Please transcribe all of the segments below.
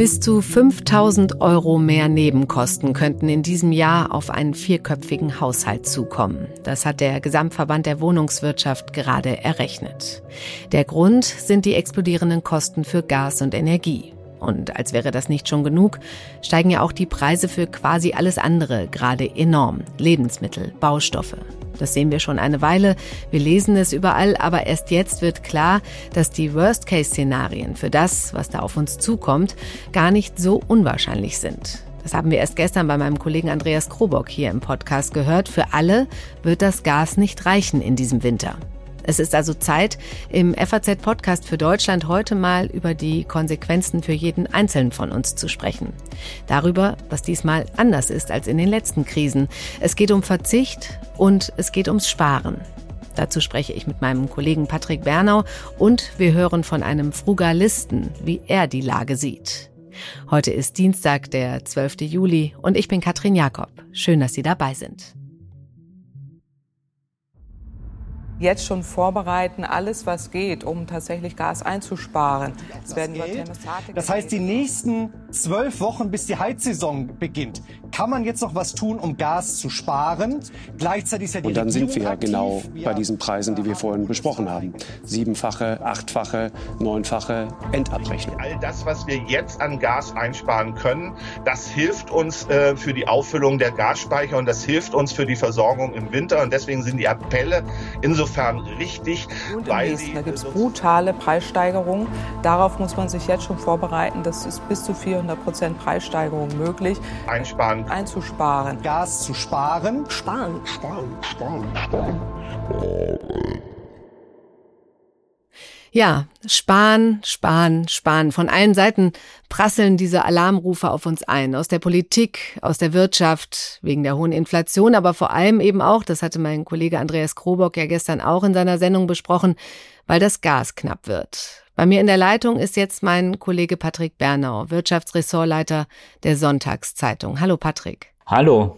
Bis zu 5000 Euro mehr Nebenkosten könnten in diesem Jahr auf einen vierköpfigen Haushalt zukommen. Das hat der Gesamtverband der Wohnungswirtschaft gerade errechnet. Der Grund sind die explodierenden Kosten für Gas und Energie. Und als wäre das nicht schon genug, steigen ja auch die Preise für quasi alles andere gerade enorm. Lebensmittel, Baustoffe. Das sehen wir schon eine Weile. Wir lesen es überall, aber erst jetzt wird klar, dass die Worst-Case-Szenarien für das, was da auf uns zukommt, gar nicht so unwahrscheinlich sind. Das haben wir erst gestern bei meinem Kollegen Andreas Krobock hier im Podcast gehört. Für alle wird das Gas nicht reichen in diesem Winter. Es ist also Zeit, im FAZ-Podcast für Deutschland heute mal über die Konsequenzen für jeden Einzelnen von uns zu sprechen. Darüber, was diesmal anders ist als in den letzten Krisen. Es geht um Verzicht und es geht ums Sparen. Dazu spreche ich mit meinem Kollegen Patrick Bernau und wir hören von einem Frugalisten, wie er die Lage sieht. Heute ist Dienstag, der 12. Juli und ich bin Katrin Jakob. Schön, dass Sie dabei sind. Jetzt schon vorbereiten, alles was geht, um tatsächlich Gas einzusparen. Das, werden das heißt, die nächsten zwölf Wochen, bis die Heizsaison beginnt, kann man jetzt noch was tun, um Gas zu sparen. Gleichzeitig ist ja die Und dann Regierung sind wir ja genau bei diesen Preisen, die wir vorhin besprochen haben. Siebenfache, achtfache, neunfache Endabrechnung. All das, was wir jetzt an Gas einsparen können, das hilft uns äh, für die Auffüllung der Gasspeicher und das hilft uns für die Versorgung im Winter. Und deswegen sind die Appelle insofern richtig, und weil nächsten, Da gibt es brutale Preissteigerungen. Darauf muss man sich jetzt schon vorbereiten. Das ist bis zu 400 Prozent Preissteigerung möglich. Einsparen. Einzusparen. Gas zu sparen. Sparen. Sparen. Sparen. Sparen. sparen. Ja, sparen, sparen, sparen. Von allen Seiten prasseln diese Alarmrufe auf uns ein. Aus der Politik, aus der Wirtschaft, wegen der hohen Inflation, aber vor allem eben auch, das hatte mein Kollege Andreas Krobock ja gestern auch in seiner Sendung besprochen, weil das Gas knapp wird. Bei mir in der Leitung ist jetzt mein Kollege Patrick Bernau, Wirtschaftsressortleiter der Sonntagszeitung. Hallo Patrick. Hallo.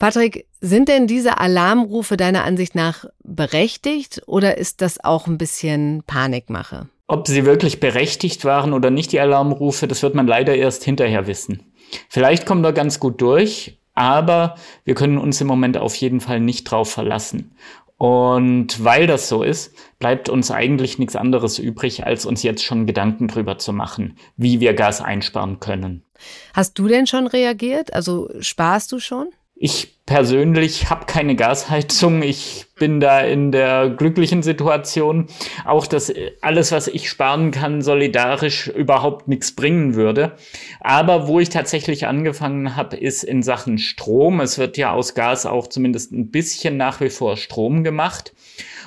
Patrick, sind denn diese Alarmrufe deiner Ansicht nach berechtigt oder ist das auch ein bisschen Panikmache? Ob sie wirklich berechtigt waren oder nicht, die Alarmrufe, das wird man leider erst hinterher wissen. Vielleicht kommen wir ganz gut durch, aber wir können uns im Moment auf jeden Fall nicht drauf verlassen. Und weil das so ist, bleibt uns eigentlich nichts anderes übrig, als uns jetzt schon Gedanken drüber zu machen, wie wir Gas einsparen können. Hast du denn schon reagiert? Also sparst du schon? Ich persönlich habe keine Gasheizung. Ich bin da in der glücklichen Situation, auch dass alles, was ich sparen kann, solidarisch überhaupt nichts bringen würde. Aber wo ich tatsächlich angefangen habe, ist in Sachen Strom. Es wird ja aus Gas auch zumindest ein bisschen nach wie vor Strom gemacht.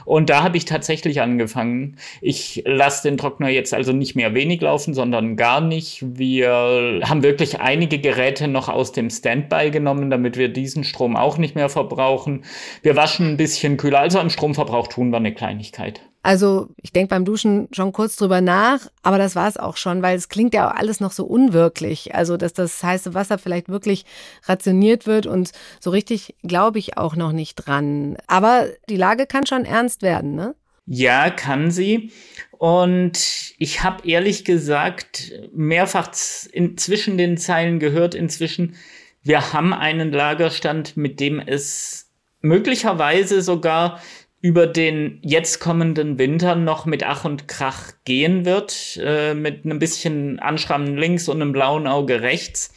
Und da habe ich tatsächlich angefangen. Ich lasse den Trockner jetzt also nicht mehr wenig laufen, sondern gar nicht. Wir haben wirklich einige Geräte noch aus dem Standby genommen, damit wir diesen Strom auch nicht mehr verbrauchen. Wir waschen ein bisschen kühler. Also am Stromverbrauch tun wir eine Kleinigkeit. Also ich denke beim Duschen schon kurz drüber nach, aber das war es auch schon, weil es klingt ja auch alles noch so unwirklich. Also dass das heiße Wasser vielleicht wirklich rationiert wird und so richtig glaube ich auch noch nicht dran. Aber die Lage kann schon ernst werden, ne? Ja, kann sie. Und ich habe ehrlich gesagt mehrfach zwischen den Zeilen gehört inzwischen, wir haben einen Lagerstand, mit dem es möglicherweise sogar über den jetzt kommenden Winter noch mit Ach und Krach gehen wird, äh, mit einem bisschen Anschrammen links und einem blauen Auge rechts.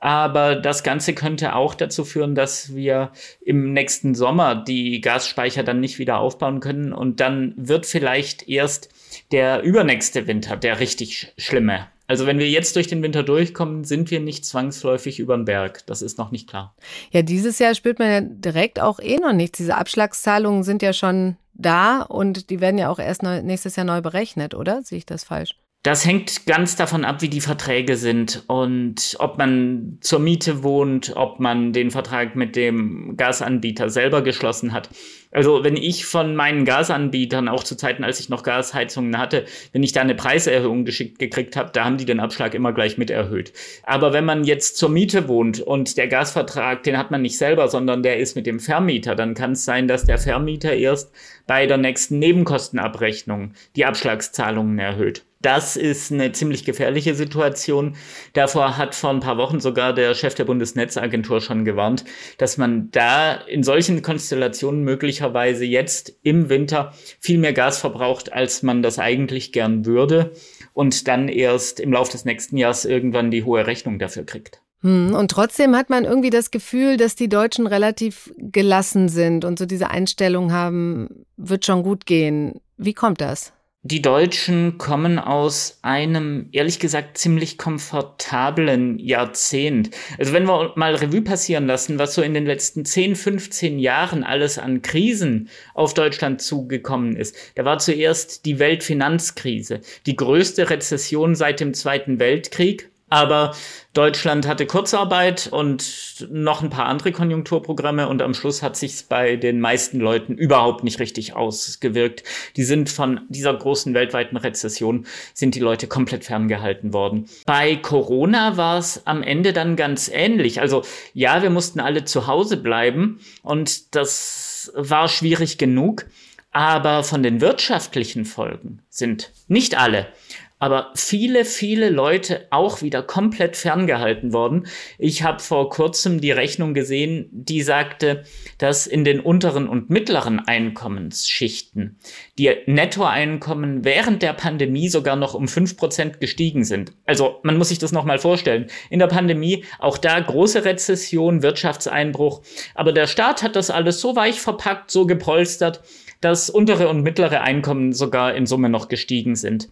Aber das Ganze könnte auch dazu führen, dass wir im nächsten Sommer die Gasspeicher dann nicht wieder aufbauen können. Und dann wird vielleicht erst der übernächste Winter der richtig schlimme. Also wenn wir jetzt durch den Winter durchkommen, sind wir nicht zwangsläufig über den Berg. Das ist noch nicht klar. Ja, dieses Jahr spürt man ja direkt auch eh noch nichts. Diese Abschlagszahlungen sind ja schon da und die werden ja auch erst neu, nächstes Jahr neu berechnet, oder? Sehe ich das falsch? Das hängt ganz davon ab, wie die Verträge sind und ob man zur Miete wohnt, ob man den Vertrag mit dem Gasanbieter selber geschlossen hat. Also wenn ich von meinen Gasanbietern, auch zu Zeiten, als ich noch Gasheizungen hatte, wenn ich da eine Preiserhöhung geschickt gekriegt habe, da haben die den Abschlag immer gleich mit erhöht. Aber wenn man jetzt zur Miete wohnt und der Gasvertrag, den hat man nicht selber, sondern der ist mit dem Vermieter, dann kann es sein, dass der Vermieter erst bei der nächsten Nebenkostenabrechnung die Abschlagszahlungen erhöht. Das ist eine ziemlich gefährliche Situation. Davor hat vor ein paar Wochen sogar der Chef der Bundesnetzagentur schon gewarnt, dass man da in solchen Konstellationen möglicherweise jetzt im Winter viel mehr Gas verbraucht, als man das eigentlich gern würde und dann erst im Laufe des nächsten Jahres irgendwann die hohe Rechnung dafür kriegt. Hm, und trotzdem hat man irgendwie das Gefühl, dass die Deutschen relativ gelassen sind und so diese Einstellung haben, wird schon gut gehen. Wie kommt das? Die Deutschen kommen aus einem, ehrlich gesagt, ziemlich komfortablen Jahrzehnt. Also wenn wir mal Revue passieren lassen, was so in den letzten 10, 15 Jahren alles an Krisen auf Deutschland zugekommen ist. Da war zuerst die Weltfinanzkrise, die größte Rezession seit dem Zweiten Weltkrieg aber Deutschland hatte Kurzarbeit und noch ein paar andere Konjunkturprogramme und am Schluss hat sich's bei den meisten Leuten überhaupt nicht richtig ausgewirkt. Die sind von dieser großen weltweiten Rezession sind die Leute komplett ferngehalten worden. Bei Corona war es am Ende dann ganz ähnlich. Also ja, wir mussten alle zu Hause bleiben und das war schwierig genug. Aber von den wirtschaftlichen Folgen sind nicht alle aber viele, viele Leute auch wieder komplett ferngehalten worden. Ich habe vor kurzem die Rechnung gesehen, die sagte, dass in den unteren und mittleren Einkommensschichten die Nettoeinkommen während der Pandemie sogar noch um fünf Prozent gestiegen sind. Also man muss sich das nochmal vorstellen. In der Pandemie auch da große Rezession, Wirtschaftseinbruch. Aber der Staat hat das alles so weich verpackt, so gepolstert, dass untere und mittlere Einkommen sogar in Summe noch gestiegen sind.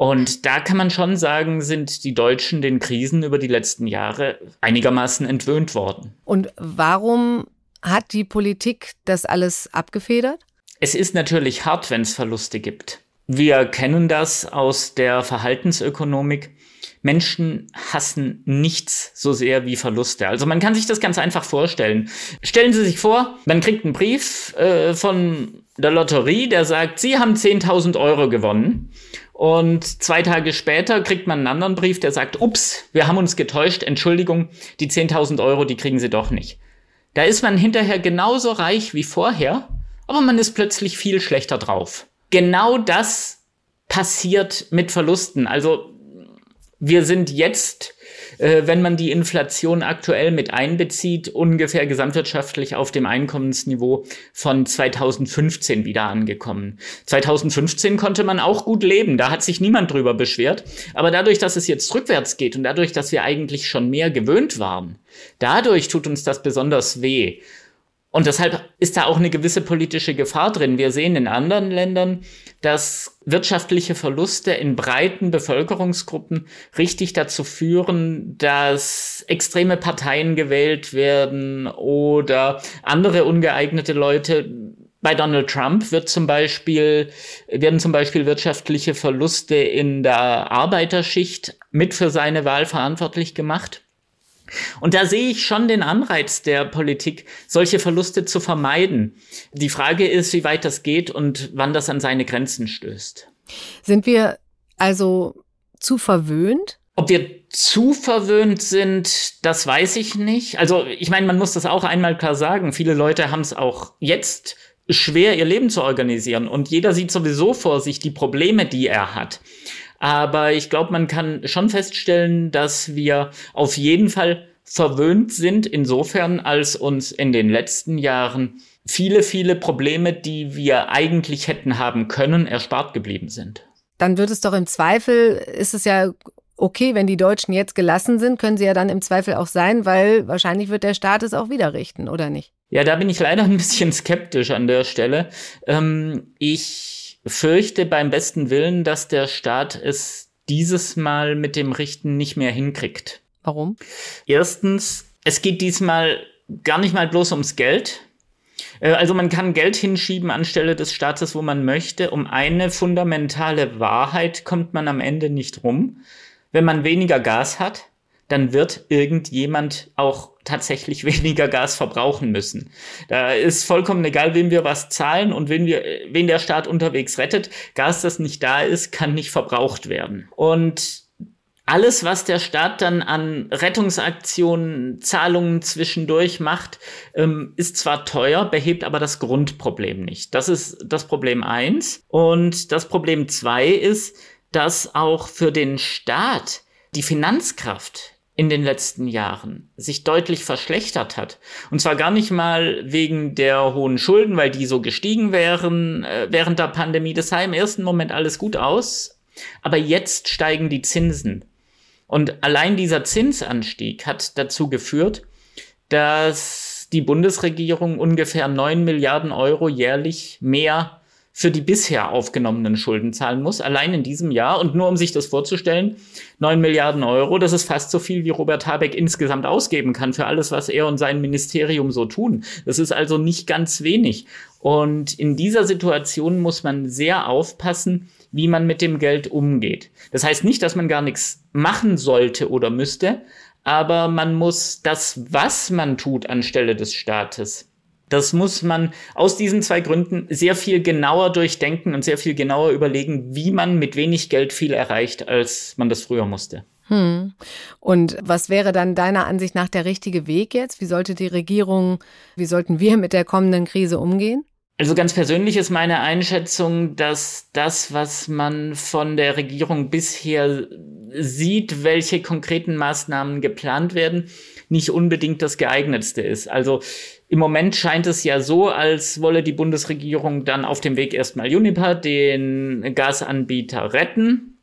Und da kann man schon sagen, sind die Deutschen den Krisen über die letzten Jahre einigermaßen entwöhnt worden. Und warum hat die Politik das alles abgefedert? Es ist natürlich hart, wenn es Verluste gibt. Wir kennen das aus der Verhaltensökonomik. Menschen hassen nichts so sehr wie Verluste. Also man kann sich das ganz einfach vorstellen. Stellen Sie sich vor, man kriegt einen Brief äh, von der Lotterie, der sagt, Sie haben 10.000 Euro gewonnen. Und zwei Tage später kriegt man einen anderen Brief, der sagt, ups, wir haben uns getäuscht, Entschuldigung, die 10.000 Euro, die kriegen Sie doch nicht. Da ist man hinterher genauso reich wie vorher, aber man ist plötzlich viel schlechter drauf. Genau das passiert mit Verlusten. Also wir sind jetzt äh, wenn man die Inflation aktuell mit einbezieht, ungefähr gesamtwirtschaftlich auf dem Einkommensniveau von 2015 wieder angekommen. 2015 konnte man auch gut leben, da hat sich niemand drüber beschwert. Aber dadurch, dass es jetzt rückwärts geht und dadurch, dass wir eigentlich schon mehr gewöhnt waren, dadurch tut uns das besonders weh. Und deshalb ist da auch eine gewisse politische Gefahr drin. Wir sehen in anderen Ländern, dass wirtschaftliche Verluste in breiten Bevölkerungsgruppen richtig dazu führen, dass extreme Parteien gewählt werden oder andere ungeeignete Leute bei Donald Trump wird zum Beispiel, werden zum Beispiel wirtschaftliche Verluste in der Arbeiterschicht mit für seine Wahl verantwortlich gemacht. Und da sehe ich schon den Anreiz der Politik, solche Verluste zu vermeiden. Die Frage ist, wie weit das geht und wann das an seine Grenzen stößt. Sind wir also zu verwöhnt? Ob wir zu verwöhnt sind, das weiß ich nicht. Also ich meine, man muss das auch einmal klar sagen. Viele Leute haben es auch jetzt schwer, ihr Leben zu organisieren. Und jeder sieht sowieso vor sich die Probleme, die er hat. Aber ich glaube, man kann schon feststellen, dass wir auf jeden Fall verwöhnt sind, insofern als uns in den letzten Jahren viele, viele Probleme, die wir eigentlich hätten haben können, erspart geblieben sind. Dann wird es doch im Zweifel, ist es ja okay, wenn die Deutschen jetzt gelassen sind, können sie ja dann im Zweifel auch sein, weil wahrscheinlich wird der Staat es auch wieder richten, oder nicht? Ja, da bin ich leider ein bisschen skeptisch an der Stelle. Ähm, ich fürchte beim besten Willen, dass der Staat es dieses Mal mit dem Richten nicht mehr hinkriegt. Warum? Erstens, es geht diesmal gar nicht mal bloß ums Geld, Äh, also man kann Geld hinschieben anstelle des Staates, wo man möchte. Um eine fundamentale Wahrheit kommt man am Ende nicht rum. Wenn man weniger Gas hat, dann wird irgendjemand auch tatsächlich weniger Gas verbrauchen müssen. Da ist vollkommen egal, wem wir was zahlen und wen wir, wen der Staat unterwegs rettet. Gas, das nicht da ist, kann nicht verbraucht werden. Und alles, was der Staat dann an Rettungsaktionen, Zahlungen zwischendurch macht, ähm, ist zwar teuer, behebt aber das Grundproblem nicht. Das ist das Problem eins. Und das Problem zwei ist, dass auch für den Staat die Finanzkraft in den letzten Jahren sich deutlich verschlechtert hat. Und zwar gar nicht mal wegen der hohen Schulden, weil die so gestiegen wären äh, während der Pandemie. Das sah im ersten Moment alles gut aus. Aber jetzt steigen die Zinsen. Und allein dieser Zinsanstieg hat dazu geführt, dass die Bundesregierung ungefähr 9 Milliarden Euro jährlich mehr für die bisher aufgenommenen Schulden zahlen muss, allein in diesem Jahr. Und nur um sich das vorzustellen, 9 Milliarden Euro, das ist fast so viel, wie Robert Habeck insgesamt ausgeben kann für alles, was er und sein Ministerium so tun. Das ist also nicht ganz wenig. Und in dieser Situation muss man sehr aufpassen, wie man mit dem Geld umgeht. Das heißt nicht, dass man gar nichts machen sollte oder müsste, aber man muss das, was man tut anstelle des Staates, das muss man aus diesen zwei Gründen sehr viel genauer durchdenken und sehr viel genauer überlegen, wie man mit wenig Geld viel erreicht, als man das früher musste. Hm. Und was wäre dann deiner Ansicht nach der richtige Weg jetzt? Wie sollte die Regierung, wie sollten wir mit der kommenden Krise umgehen? Also ganz persönlich ist meine Einschätzung, dass das, was man von der Regierung bisher sieht, welche konkreten Maßnahmen geplant werden, nicht unbedingt das geeignetste ist. Also im Moment scheint es ja so, als wolle die Bundesregierung dann auf dem Weg erstmal Uniper, den Gasanbieter, retten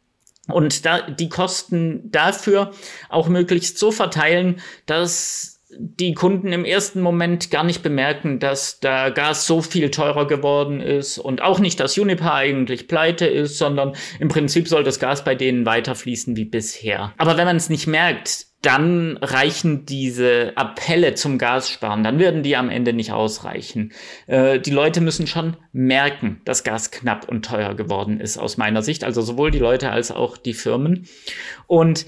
und da die Kosten dafür auch möglichst so verteilen, dass die Kunden im ersten Moment gar nicht bemerken, dass da Gas so viel teurer geworden ist und auch nicht, dass Uniper eigentlich pleite ist, sondern im Prinzip soll das Gas bei denen weiterfließen wie bisher. Aber wenn man es nicht merkt, dann reichen diese Appelle zum Gassparen, dann werden die am Ende nicht ausreichen. Äh, die Leute müssen schon merken, dass Gas knapp und teuer geworden ist, aus meiner Sicht, also sowohl die Leute als auch die Firmen. Und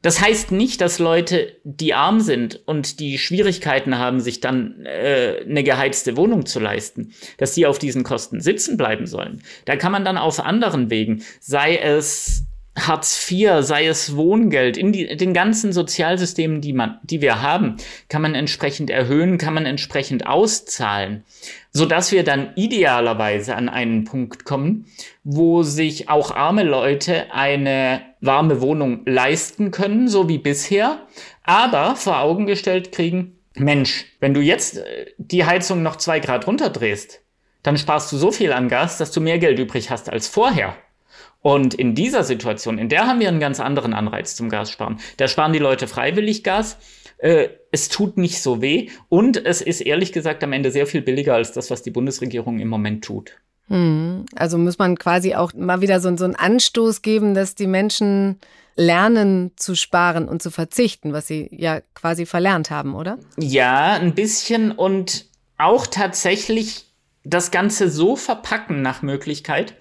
das heißt nicht, dass Leute, die arm sind und die Schwierigkeiten haben, sich dann äh, eine geheizte Wohnung zu leisten, dass die auf diesen Kosten sitzen bleiben sollen. Da kann man dann auf anderen Wegen, sei es Hartz IV, sei es Wohngeld, in die, den ganzen Sozialsystemen, die man, die wir haben, kann man entsprechend erhöhen, kann man entsprechend auszahlen so dass wir dann idealerweise an einen Punkt kommen, wo sich auch arme Leute eine warme Wohnung leisten können, so wie bisher, aber vor Augen gestellt kriegen, Mensch, wenn du jetzt äh, die Heizung noch zwei Grad runterdrehst, dann sparst du so viel an Gas, dass du mehr Geld übrig hast als vorher. Und in dieser Situation, in der haben wir einen ganz anderen Anreiz zum Gassparen. Da sparen die Leute freiwillig Gas äh, es tut nicht so weh und es ist ehrlich gesagt am Ende sehr viel billiger als das, was die Bundesregierung im Moment tut. Hm. Also muss man quasi auch mal wieder so, so einen Anstoß geben, dass die Menschen lernen zu sparen und zu verzichten, was sie ja quasi verlernt haben, oder? Ja, ein bisschen und auch tatsächlich das Ganze so verpacken nach Möglichkeit,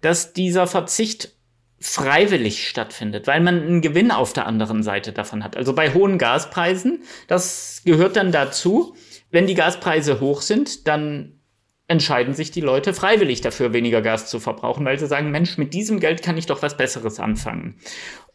dass dieser Verzicht freiwillig stattfindet, weil man einen Gewinn auf der anderen Seite davon hat. Also bei hohen Gaspreisen, das gehört dann dazu. Wenn die Gaspreise hoch sind, dann entscheiden sich die Leute freiwillig dafür, weniger Gas zu verbrauchen, weil sie sagen, Mensch, mit diesem Geld kann ich doch was Besseres anfangen.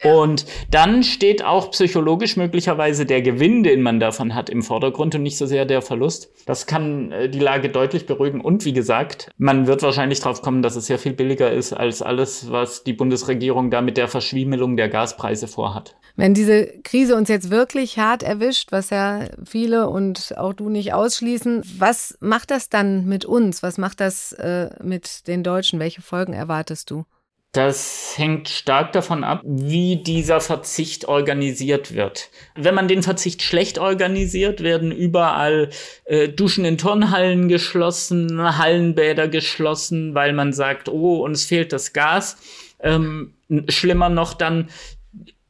Und dann steht auch psychologisch möglicherweise der Gewinn, den man davon hat, im Vordergrund und nicht so sehr der Verlust. Das kann äh, die Lage deutlich beruhigen. Und wie gesagt, man wird wahrscheinlich drauf kommen, dass es sehr viel billiger ist als alles, was die Bundesregierung da mit der Verschwiemelung der Gaspreise vorhat. Wenn diese Krise uns jetzt wirklich hart erwischt, was ja viele und auch du nicht ausschließen, was macht das dann mit uns? Was macht das äh, mit den Deutschen? Welche Folgen erwartest du? Das hängt stark davon ab, wie dieser Verzicht organisiert wird. Wenn man den Verzicht schlecht organisiert, werden überall äh, Duschen in Turnhallen geschlossen, Hallenbäder geschlossen, weil man sagt, oh, uns fehlt das Gas. Ähm, schlimmer noch dann,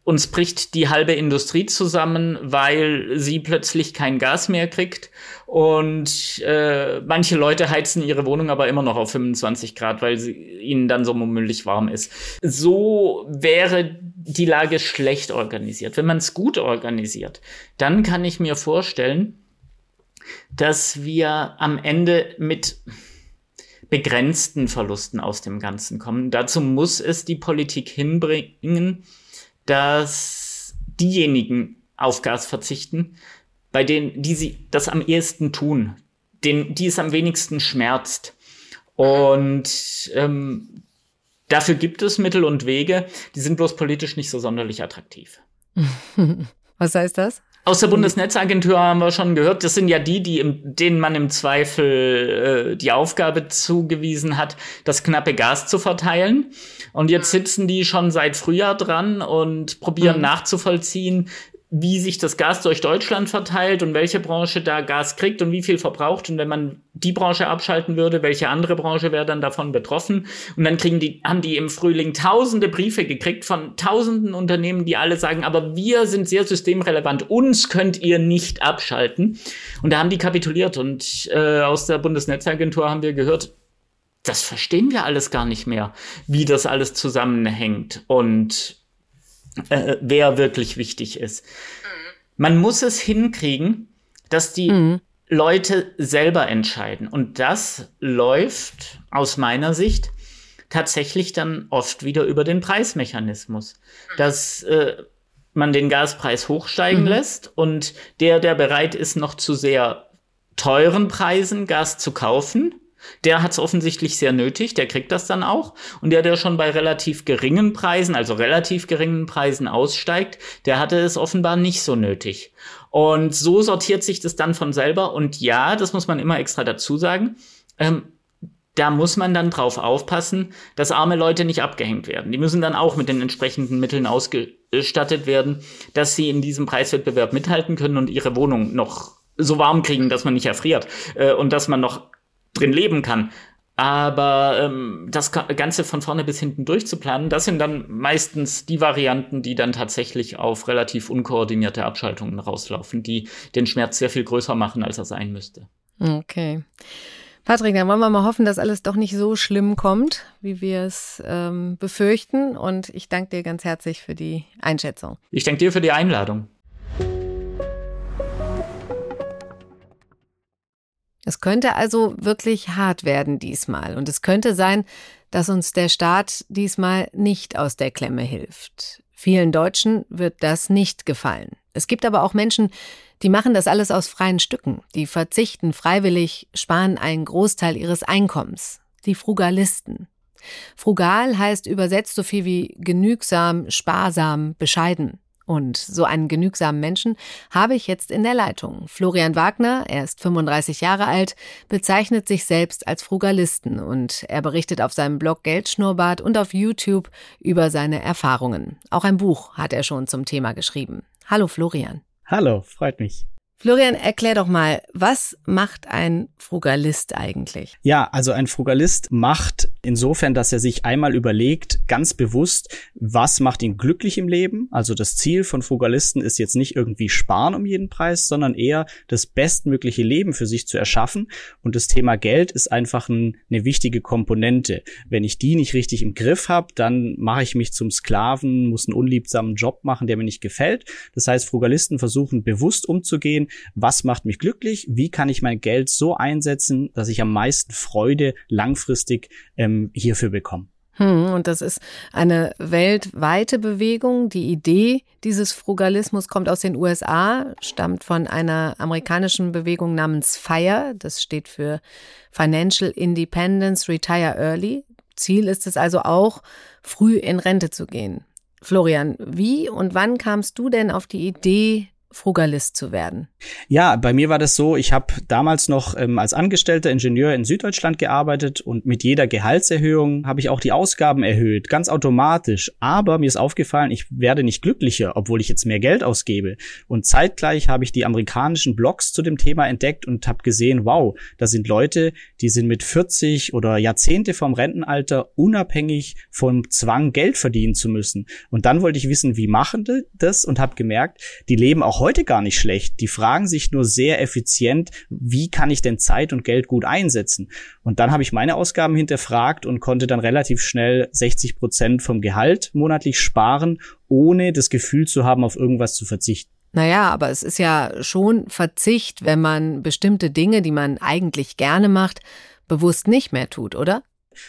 uns bricht die halbe Industrie zusammen, weil sie plötzlich kein Gas mehr kriegt. Und äh, manche Leute heizen ihre Wohnung aber immer noch auf 25 Grad, weil sie, ihnen dann so mummelig warm ist. So wäre die Lage schlecht organisiert. Wenn man es gut organisiert, dann kann ich mir vorstellen, dass wir am Ende mit begrenzten Verlusten aus dem Ganzen kommen. Dazu muss es die Politik hinbringen, dass diejenigen auf Gas verzichten, bei denen, die sie das am ehesten tun, den, die es am wenigsten schmerzt. Und ähm, dafür gibt es Mittel und Wege, die sind bloß politisch nicht so sonderlich attraktiv. Was heißt das? Aus der Bundesnetzagentur haben wir schon gehört, das sind ja die, die im, denen man im Zweifel äh, die Aufgabe zugewiesen hat, das knappe Gas zu verteilen. Und jetzt sitzen die schon seit Frühjahr dran und probieren mhm. nachzuvollziehen, wie sich das Gas durch Deutschland verteilt und welche Branche da Gas kriegt und wie viel verbraucht. Und wenn man die Branche abschalten würde, welche andere Branche wäre dann davon betroffen? Und dann kriegen die, haben die im Frühling tausende Briefe gekriegt von tausenden Unternehmen, die alle sagen, aber wir sind sehr systemrelevant, uns könnt ihr nicht abschalten. Und da haben die kapituliert. Und äh, aus der Bundesnetzagentur haben wir gehört, das verstehen wir alles gar nicht mehr, wie das alles zusammenhängt. Und äh, wer wirklich wichtig ist. Man muss es hinkriegen, dass die mhm. Leute selber entscheiden. Und das läuft aus meiner Sicht tatsächlich dann oft wieder über den Preismechanismus. Dass äh, man den Gaspreis hochsteigen mhm. lässt und der, der bereit ist, noch zu sehr teuren Preisen Gas zu kaufen, der hat es offensichtlich sehr nötig, der kriegt das dann auch. Und der, der schon bei relativ geringen Preisen, also relativ geringen Preisen aussteigt, der hatte es offenbar nicht so nötig. Und so sortiert sich das dann von selber. Und ja, das muss man immer extra dazu sagen. Ähm, da muss man dann drauf aufpassen, dass arme Leute nicht abgehängt werden. Die müssen dann auch mit den entsprechenden Mitteln ausgestattet werden, dass sie in diesem Preiswettbewerb mithalten können und ihre Wohnung noch so warm kriegen, dass man nicht erfriert äh, und dass man noch drin leben kann. Aber ähm, das Ganze von vorne bis hinten durchzuplanen, das sind dann meistens die Varianten, die dann tatsächlich auf relativ unkoordinierte Abschaltungen rauslaufen, die den Schmerz sehr viel größer machen, als er sein müsste. Okay. Patrick, dann wollen wir mal hoffen, dass alles doch nicht so schlimm kommt, wie wir es ähm, befürchten. Und ich danke dir ganz herzlich für die Einschätzung. Ich danke dir für die Einladung. Es könnte also wirklich hart werden diesmal. Und es könnte sein, dass uns der Staat diesmal nicht aus der Klemme hilft. Vielen Deutschen wird das nicht gefallen. Es gibt aber auch Menschen, die machen das alles aus freien Stücken. Die verzichten freiwillig, sparen einen Großteil ihres Einkommens. Die Frugalisten. Frugal heißt übersetzt so viel wie genügsam, sparsam, bescheiden. Und so einen genügsamen Menschen habe ich jetzt in der Leitung. Florian Wagner, er ist 35 Jahre alt, bezeichnet sich selbst als Frugalisten und er berichtet auf seinem Blog Geldschnurrbart und auf YouTube über seine Erfahrungen. Auch ein Buch hat er schon zum Thema geschrieben. Hallo Florian. Hallo, freut mich. Florian, erklär doch mal, was macht ein Frugalist eigentlich? Ja, also ein Frugalist macht insofern, dass er sich einmal überlegt, ganz bewusst, was macht ihn glücklich im Leben. Also das Ziel von Frugalisten ist jetzt nicht irgendwie sparen um jeden Preis, sondern eher das bestmögliche Leben für sich zu erschaffen. Und das Thema Geld ist einfach ein, eine wichtige Komponente. Wenn ich die nicht richtig im Griff habe, dann mache ich mich zum Sklaven, muss einen unliebsamen Job machen, der mir nicht gefällt. Das heißt, Frugalisten versuchen bewusst umzugehen, was macht mich glücklich, wie kann ich mein Geld so einsetzen, dass ich am meisten Freude langfristig ähm, hierfür bekomme. Hm, und das ist eine weltweite Bewegung. Die Idee dieses Frugalismus kommt aus den USA, stammt von einer amerikanischen Bewegung namens FIRE. Das steht für Financial Independence Retire Early. Ziel ist es also auch, früh in Rente zu gehen. Florian, wie und wann kamst du denn auf die Idee, Frugalist zu werden? Ja, bei mir war das so, ich habe damals noch ähm, als angestellter Ingenieur in Süddeutschland gearbeitet und mit jeder Gehaltserhöhung habe ich auch die Ausgaben erhöht, ganz automatisch. Aber mir ist aufgefallen, ich werde nicht glücklicher, obwohl ich jetzt mehr Geld ausgebe. Und zeitgleich habe ich die amerikanischen Blogs zu dem Thema entdeckt und habe gesehen, wow, da sind Leute, die sind mit 40 oder Jahrzehnte vom Rentenalter unabhängig vom Zwang, Geld verdienen zu müssen. Und dann wollte ich wissen, wie machen die das und habe gemerkt, die leben auch heute gar nicht schlecht. Die fragen sich nur sehr effizient, wie kann ich denn Zeit und Geld gut einsetzen? Und dann habe ich meine Ausgaben hinterfragt und konnte dann relativ schnell 60 Prozent vom Gehalt monatlich sparen, ohne das Gefühl zu haben, auf irgendwas zu verzichten. Naja, aber es ist ja schon Verzicht, wenn man bestimmte Dinge, die man eigentlich gerne macht, bewusst nicht mehr tut, oder?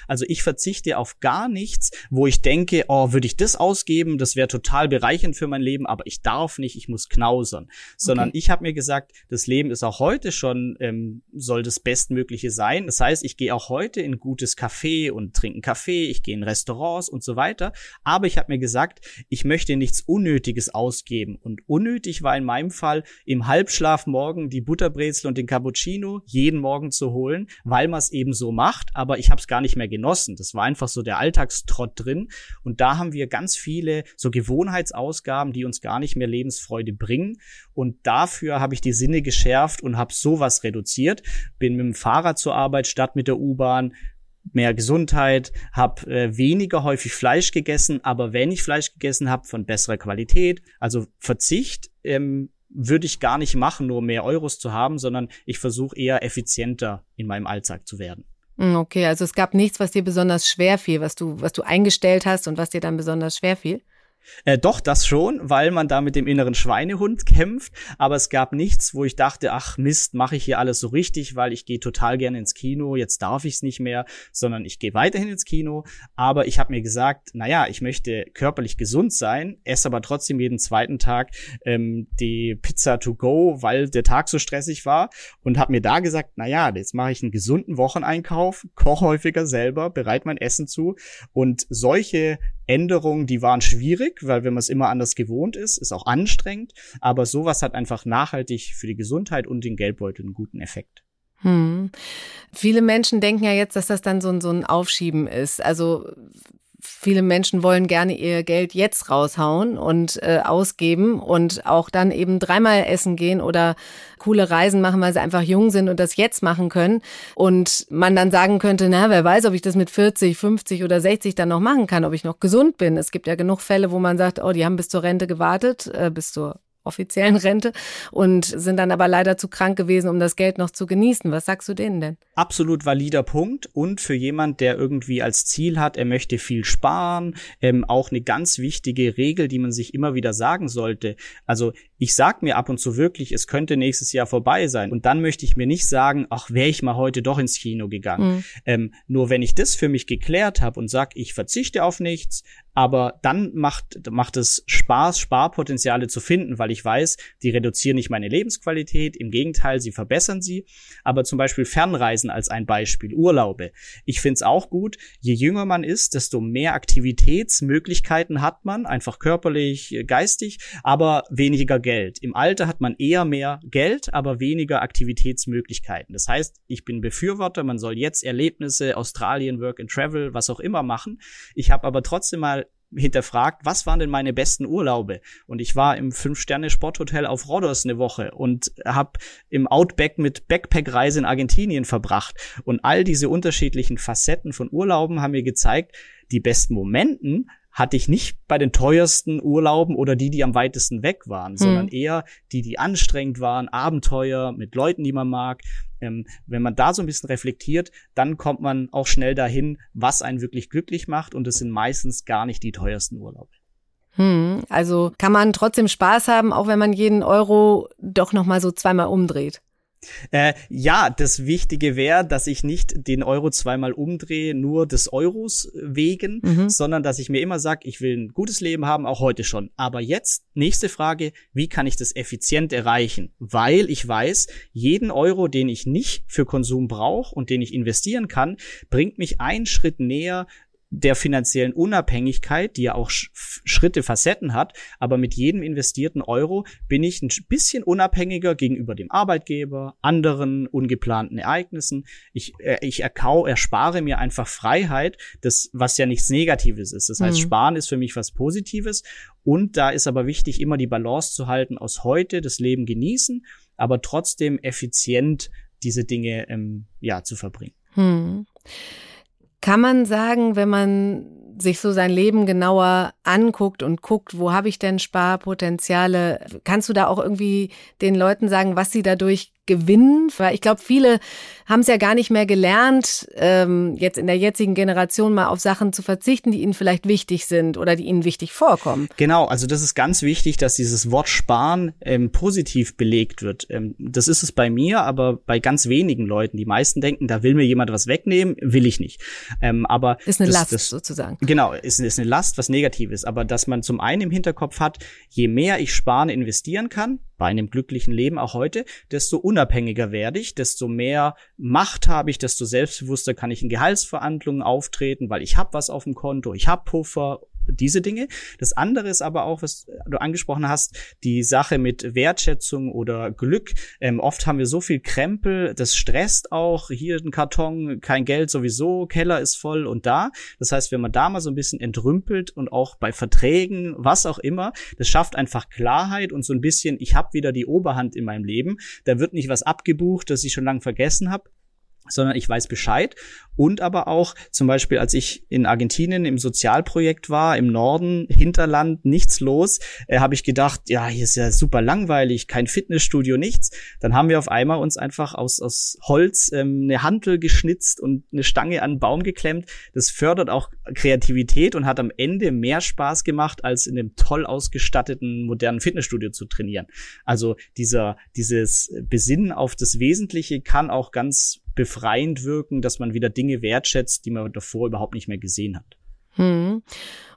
Also ich verzichte auf gar nichts, wo ich denke, oh, würde ich das ausgeben, das wäre total bereichend für mein Leben, aber ich darf nicht, ich muss knausern. Sondern okay. ich habe mir gesagt, das Leben ist auch heute schon, ähm, soll das Bestmögliche sein. Das heißt, ich gehe auch heute in gutes Café und trinke einen Kaffee, ich gehe in Restaurants und so weiter. Aber ich habe mir gesagt, ich möchte nichts Unnötiges ausgeben. Und unnötig war in meinem Fall, im Halbschlaf morgen die Butterbrezel und den Cappuccino jeden Morgen zu holen, weil man es eben so macht, aber ich habe es gar nicht nicht mehr genossen. Das war einfach so der Alltagstrott drin. Und da haben wir ganz viele so Gewohnheitsausgaben, die uns gar nicht mehr Lebensfreude bringen. Und dafür habe ich die Sinne geschärft und habe sowas reduziert. Bin mit dem Fahrrad zur Arbeit statt mit der U-Bahn, mehr Gesundheit, habe äh, weniger häufig Fleisch gegessen, aber wenn ich Fleisch gegessen habe, von besserer Qualität. Also Verzicht ähm, würde ich gar nicht machen, nur mehr Euros zu haben, sondern ich versuche eher effizienter in meinem Alltag zu werden. Hm, okay, also es gab nichts, was dir besonders schwer fiel, was du, was du eingestellt hast und was dir dann besonders schwer fiel? Äh, doch, das schon, weil man da mit dem inneren Schweinehund kämpft. Aber es gab nichts, wo ich dachte, ach Mist, mache ich hier alles so richtig, weil ich gehe total gerne ins Kino, jetzt darf ich es nicht mehr, sondern ich gehe weiterhin ins Kino. Aber ich habe mir gesagt, naja, ich möchte körperlich gesund sein, esse aber trotzdem jeden zweiten Tag ähm, die Pizza to go, weil der Tag so stressig war. Und habe mir da gesagt, naja, jetzt mache ich einen gesunden Wocheneinkauf, koche häufiger selber, bereite mein Essen zu. Und solche Änderungen, die waren schwierig, weil wenn man es immer anders gewohnt ist, ist auch anstrengend. Aber sowas hat einfach nachhaltig für die Gesundheit und den Geldbeutel einen guten Effekt. Hm. Viele Menschen denken ja jetzt, dass das dann so ein, so ein Aufschieben ist. Also viele Menschen wollen gerne ihr Geld jetzt raushauen und äh, ausgeben und auch dann eben dreimal essen gehen oder coole Reisen machen, weil sie einfach jung sind und das jetzt machen können. Und man dann sagen könnte, na, wer weiß, ob ich das mit 40, 50 oder 60 dann noch machen kann, ob ich noch gesund bin. Es gibt ja genug Fälle, wo man sagt, oh, die haben bis zur Rente gewartet, äh, bis zur offiziellen Rente und sind dann aber leider zu krank gewesen, um das Geld noch zu genießen. Was sagst du denen denn? Absolut valider Punkt und für jemand, der irgendwie als Ziel hat, er möchte viel sparen, ähm, auch eine ganz wichtige Regel, die man sich immer wieder sagen sollte. Also ich sag mir ab und zu wirklich, es könnte nächstes Jahr vorbei sein und dann möchte ich mir nicht sagen, ach, wäre ich mal heute doch ins Kino gegangen. Mhm. Ähm, nur wenn ich das für mich geklärt habe und sag, ich verzichte auf nichts, aber dann macht, macht es Spaß, Sparpotenziale zu finden, weil ich weiß, die reduzieren nicht meine Lebensqualität, im Gegenteil, sie verbessern sie. Aber zum Beispiel Fernreisen als ein Beispiel, Urlaube. Ich finde es auch gut, je jünger man ist, desto mehr Aktivitätsmöglichkeiten hat man, einfach körperlich, geistig, aber weniger Geld. Im Alter hat man eher mehr Geld, aber weniger Aktivitätsmöglichkeiten. Das heißt, ich bin Befürworter, man soll jetzt Erlebnisse, Australien, Work and Travel, was auch immer machen. Ich habe aber trotzdem mal hinterfragt, was waren denn meine besten Urlaube? Und ich war im Fünf-Sterne-Sporthotel auf Rhodos eine Woche und habe im Outback mit Backpack-Reise in Argentinien verbracht. Und all diese unterschiedlichen Facetten von Urlauben haben mir gezeigt, die besten Momenten hatte ich nicht bei den teuersten Urlauben oder die, die am weitesten weg waren, hm. sondern eher die, die anstrengend waren, Abenteuer mit Leuten, die man mag. Ähm, wenn man da so ein bisschen reflektiert, dann kommt man auch schnell dahin, was einen wirklich glücklich macht. Und es sind meistens gar nicht die teuersten Urlaube. Hm, also kann man trotzdem Spaß haben, auch wenn man jeden Euro doch noch mal so zweimal umdreht. Äh, ja, das Wichtige wäre, dass ich nicht den Euro zweimal umdrehe, nur des Euros wegen, mhm. sondern dass ich mir immer sage, ich will ein gutes Leben haben, auch heute schon. Aber jetzt, nächste Frage, wie kann ich das effizient erreichen? Weil ich weiß, jeden Euro, den ich nicht für Konsum brauche und den ich investieren kann, bringt mich einen Schritt näher der finanziellen Unabhängigkeit, die ja auch Schritte, Facetten hat, aber mit jedem investierten Euro bin ich ein bisschen unabhängiger gegenüber dem Arbeitgeber, anderen ungeplanten Ereignissen. Ich, äh, ich erkau, erspare mir einfach Freiheit, das, was ja nichts Negatives ist. Das heißt, mhm. Sparen ist für mich was Positives. Und da ist aber wichtig, immer die Balance zu halten aus heute, das Leben genießen, aber trotzdem effizient diese Dinge ähm, ja zu verbringen. Hm. Kann man sagen, wenn man sich so sein Leben genauer anguckt und guckt, wo habe ich denn Sparpotenziale, kannst du da auch irgendwie den Leuten sagen, was sie dadurch gewinnen? Weil ich glaube, viele haben es ja gar nicht mehr gelernt, ähm, jetzt in der jetzigen Generation mal auf Sachen zu verzichten, die ihnen vielleicht wichtig sind oder die ihnen wichtig vorkommen. Genau, also das ist ganz wichtig, dass dieses Wort Sparen ähm, positiv belegt wird. Ähm, das ist es bei mir, aber bei ganz wenigen Leuten. Die meisten denken, da will mir jemand was wegnehmen, will ich nicht. Ähm, aber ist eine das, Last das, sozusagen. Genau, ist, ist eine Last, was Negatives. Aber dass man zum einen im Hinterkopf hat, je mehr ich sparen investieren kann, bei einem glücklichen Leben auch heute, desto unabhängiger werde ich, desto mehr Macht habe ich, desto selbstbewusster kann ich in Gehaltsverhandlungen auftreten, weil ich habe was auf dem Konto, ich habe Puffer diese Dinge. Das andere ist aber auch, was du angesprochen hast, die Sache mit Wertschätzung oder Glück. Ähm, oft haben wir so viel Krempel, das stresst auch. Hier ein Karton, kein Geld sowieso, Keller ist voll und da. Das heißt, wenn man da mal so ein bisschen entrümpelt und auch bei Verträgen, was auch immer, das schafft einfach Klarheit und so ein bisschen, ich habe wieder die Oberhand in meinem Leben. Da wird nicht was abgebucht, das ich schon lange vergessen habe sondern ich weiß Bescheid. Und aber auch zum Beispiel, als ich in Argentinien im Sozialprojekt war, im Norden, Hinterland, nichts los, äh, habe ich gedacht, ja, hier ist ja super langweilig, kein Fitnessstudio, nichts. Dann haben wir auf einmal uns einfach aus, aus Holz ähm, eine Hantel geschnitzt und eine Stange an einen Baum geklemmt. Das fördert auch Kreativität und hat am Ende mehr Spaß gemacht, als in einem toll ausgestatteten modernen Fitnessstudio zu trainieren. Also dieser, dieses Besinnen auf das Wesentliche kann auch ganz befreiend wirken, dass man wieder Dinge wertschätzt, die man davor überhaupt nicht mehr gesehen hat. Hm.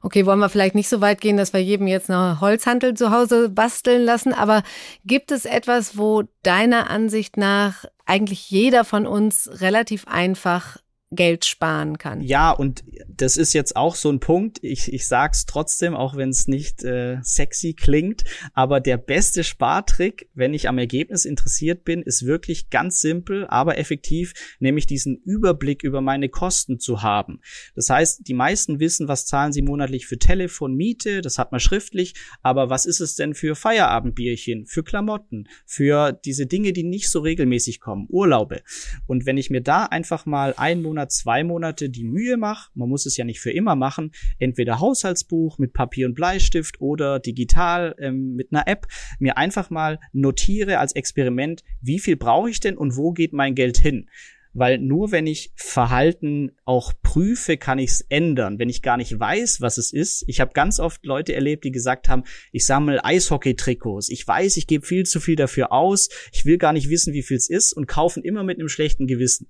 Okay, wollen wir vielleicht nicht so weit gehen, dass wir jedem jetzt eine Holzhantel zu Hause basteln lassen, aber gibt es etwas, wo deiner Ansicht nach eigentlich jeder von uns relativ einfach Geld sparen kann. Ja, und das ist jetzt auch so ein Punkt. Ich, ich sag's trotzdem, auch wenn es nicht äh, sexy klingt. Aber der beste Spartrick, wenn ich am Ergebnis interessiert bin, ist wirklich ganz simpel, aber effektiv, nämlich diesen Überblick über meine Kosten zu haben. Das heißt, die meisten wissen, was zahlen sie monatlich für Telefon, Miete, das hat man schriftlich. Aber was ist es denn für Feierabendbierchen, für Klamotten, für diese Dinge, die nicht so regelmäßig kommen, Urlaube? Und wenn ich mir da einfach mal einen Monat Monat, zwei Monate die Mühe mache, man muss es ja nicht für immer machen, entweder Haushaltsbuch mit Papier und Bleistift oder digital ähm, mit einer App, mir einfach mal notiere als Experiment, wie viel brauche ich denn und wo geht mein Geld hin? weil nur wenn ich Verhalten auch prüfe, kann ich es ändern. Wenn ich gar nicht weiß, was es ist. Ich habe ganz oft Leute erlebt, die gesagt haben, ich sammle Eishockey-Trikots. Ich weiß, ich gebe viel zu viel dafür aus. Ich will gar nicht wissen, wie viel es ist und kaufen immer mit einem schlechten Gewissen.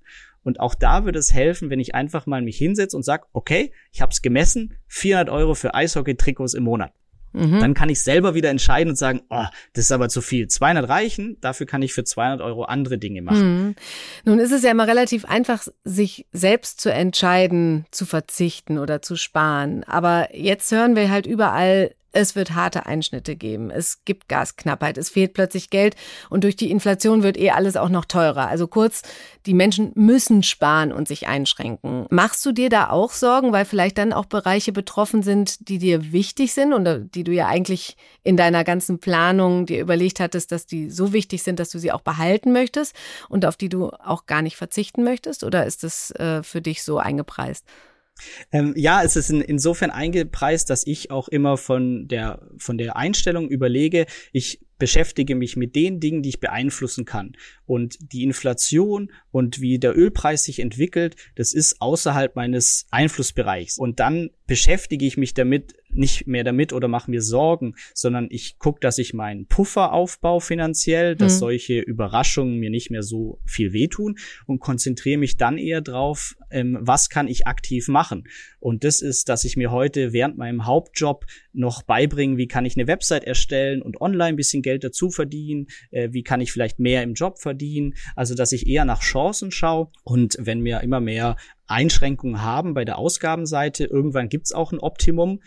Und auch da würde es helfen, wenn ich einfach mal mich hinsetze und sage, okay, ich habe es gemessen, 400 Euro für Eishockey-Trikots im Monat. Mhm. Dann kann ich selber wieder entscheiden und sagen, oh, das ist aber zu viel. 200 reichen, dafür kann ich für 200 Euro andere Dinge machen. Mhm. Nun ist es ja immer relativ einfach, sich selbst zu entscheiden, zu verzichten oder zu sparen. Aber jetzt hören wir halt überall, es wird harte Einschnitte geben. Es gibt Gasknappheit. Es fehlt plötzlich Geld. Und durch die Inflation wird eh alles auch noch teurer. Also kurz, die Menschen müssen sparen und sich einschränken. Machst du dir da auch Sorgen, weil vielleicht dann auch Bereiche betroffen sind, die dir wichtig sind und die du ja eigentlich in deiner ganzen Planung dir überlegt hattest, dass die so wichtig sind, dass du sie auch behalten möchtest und auf die du auch gar nicht verzichten möchtest? Oder ist das äh, für dich so eingepreist? Ähm, ja, es ist in, insofern eingepreist, dass ich auch immer von der, von der Einstellung überlege, ich beschäftige mich mit den Dingen, die ich beeinflussen kann. Und die Inflation und wie der Ölpreis sich entwickelt, das ist außerhalb meines Einflussbereichs. Und dann beschäftige ich mich damit nicht mehr damit oder mache mir Sorgen, sondern ich gucke, dass ich meinen Puffer aufbaue finanziell, dass mhm. solche Überraschungen mir nicht mehr so viel wehtun und konzentriere mich dann eher drauf, ähm, was kann ich aktiv machen. Und das ist, dass ich mir heute während meinem Hauptjob noch beibringen, wie kann ich eine Website erstellen und online ein bisschen Geld dazu verdienen, äh, wie kann ich vielleicht mehr im Job verdienen. Also, dass ich eher nach Chancen schaue und wenn wir immer mehr Einschränkungen haben bei der Ausgabenseite, irgendwann gibt's auch ein Optimum,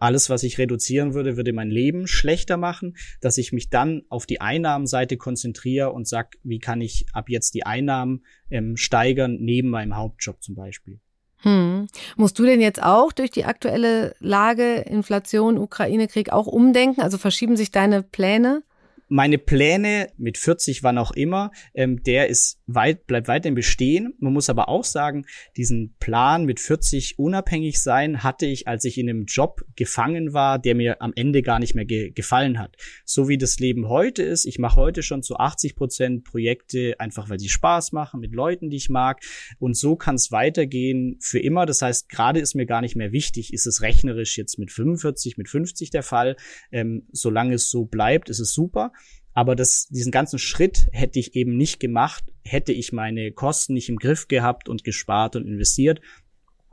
alles, was ich reduzieren würde, würde mein Leben schlechter machen, dass ich mich dann auf die Einnahmenseite konzentriere und sag, wie kann ich ab jetzt die Einnahmen ähm, steigern neben meinem Hauptjob zum Beispiel. Hm. Musst du denn jetzt auch durch die aktuelle Lage, Inflation, Ukraine-Krieg auch umdenken? Also verschieben sich deine Pläne? Meine Pläne mit 40, wann auch immer, ähm, der ist weit, bleibt weiterhin bestehen. Man muss aber auch sagen, diesen Plan mit 40 unabhängig sein hatte ich, als ich in einem Job gefangen war, der mir am Ende gar nicht mehr ge gefallen hat. So wie das Leben heute ist, ich mache heute schon zu 80 Prozent Projekte, einfach weil sie Spaß machen, mit Leuten, die ich mag. Und so kann es weitergehen für immer. Das heißt, gerade ist mir gar nicht mehr wichtig, ist es rechnerisch jetzt mit 45, mit 50 der Fall. Ähm, solange es so bleibt, ist es super. Aber das, diesen ganzen Schritt hätte ich eben nicht gemacht, hätte ich meine Kosten nicht im Griff gehabt und gespart und investiert.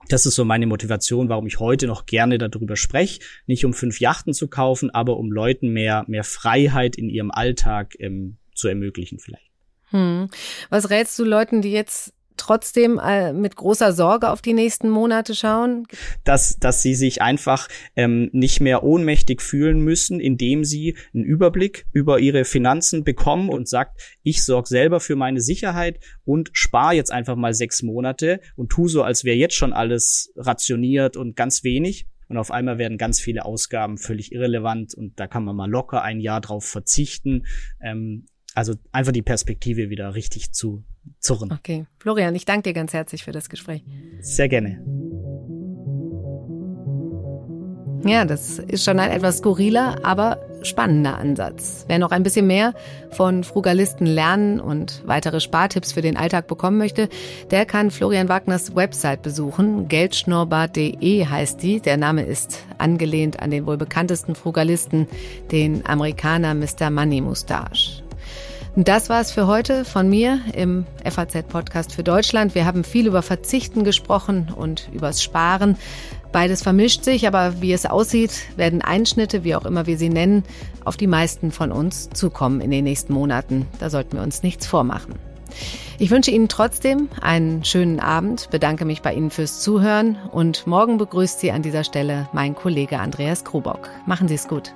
Das ist so meine Motivation, warum ich heute noch gerne darüber spreche. Nicht um fünf Yachten zu kaufen, aber um Leuten mehr, mehr Freiheit in ihrem Alltag ähm, zu ermöglichen vielleicht. Hm. Was rätst du Leuten, die jetzt trotzdem äh, mit großer Sorge auf die nächsten Monate schauen? Dass, dass sie sich einfach ähm, nicht mehr ohnmächtig fühlen müssen, indem sie einen Überblick über ihre Finanzen bekommen und sagt, ich sorge selber für meine Sicherheit und spare jetzt einfach mal sechs Monate und tu so, als wäre jetzt schon alles rationiert und ganz wenig. Und auf einmal werden ganz viele Ausgaben völlig irrelevant und da kann man mal locker ein Jahr drauf verzichten. Ähm, also einfach die Perspektive wieder richtig zu zurren. Okay. Florian, ich danke dir ganz herzlich für das Gespräch. Sehr gerne. Ja, das ist schon ein etwas skurriler, aber spannender Ansatz. Wer noch ein bisschen mehr von Frugalisten lernen und weitere Spartipps für den Alltag bekommen möchte, der kann Florian Wagners Website besuchen. Geldschnorrbart.de heißt die. Der Name ist angelehnt an den wohl bekanntesten Frugalisten, den Amerikaner Mr. Money Mustache. Das war es für heute von mir im FAZ-Podcast für Deutschland. Wir haben viel über Verzichten gesprochen und übers Sparen. Beides vermischt sich, aber wie es aussieht, werden Einschnitte, wie auch immer wir sie nennen, auf die meisten von uns zukommen in den nächsten Monaten. Da sollten wir uns nichts vormachen. Ich wünsche Ihnen trotzdem einen schönen Abend, bedanke mich bei Ihnen fürs Zuhören und morgen begrüßt Sie an dieser Stelle mein Kollege Andreas Krubock. Machen Sie es gut.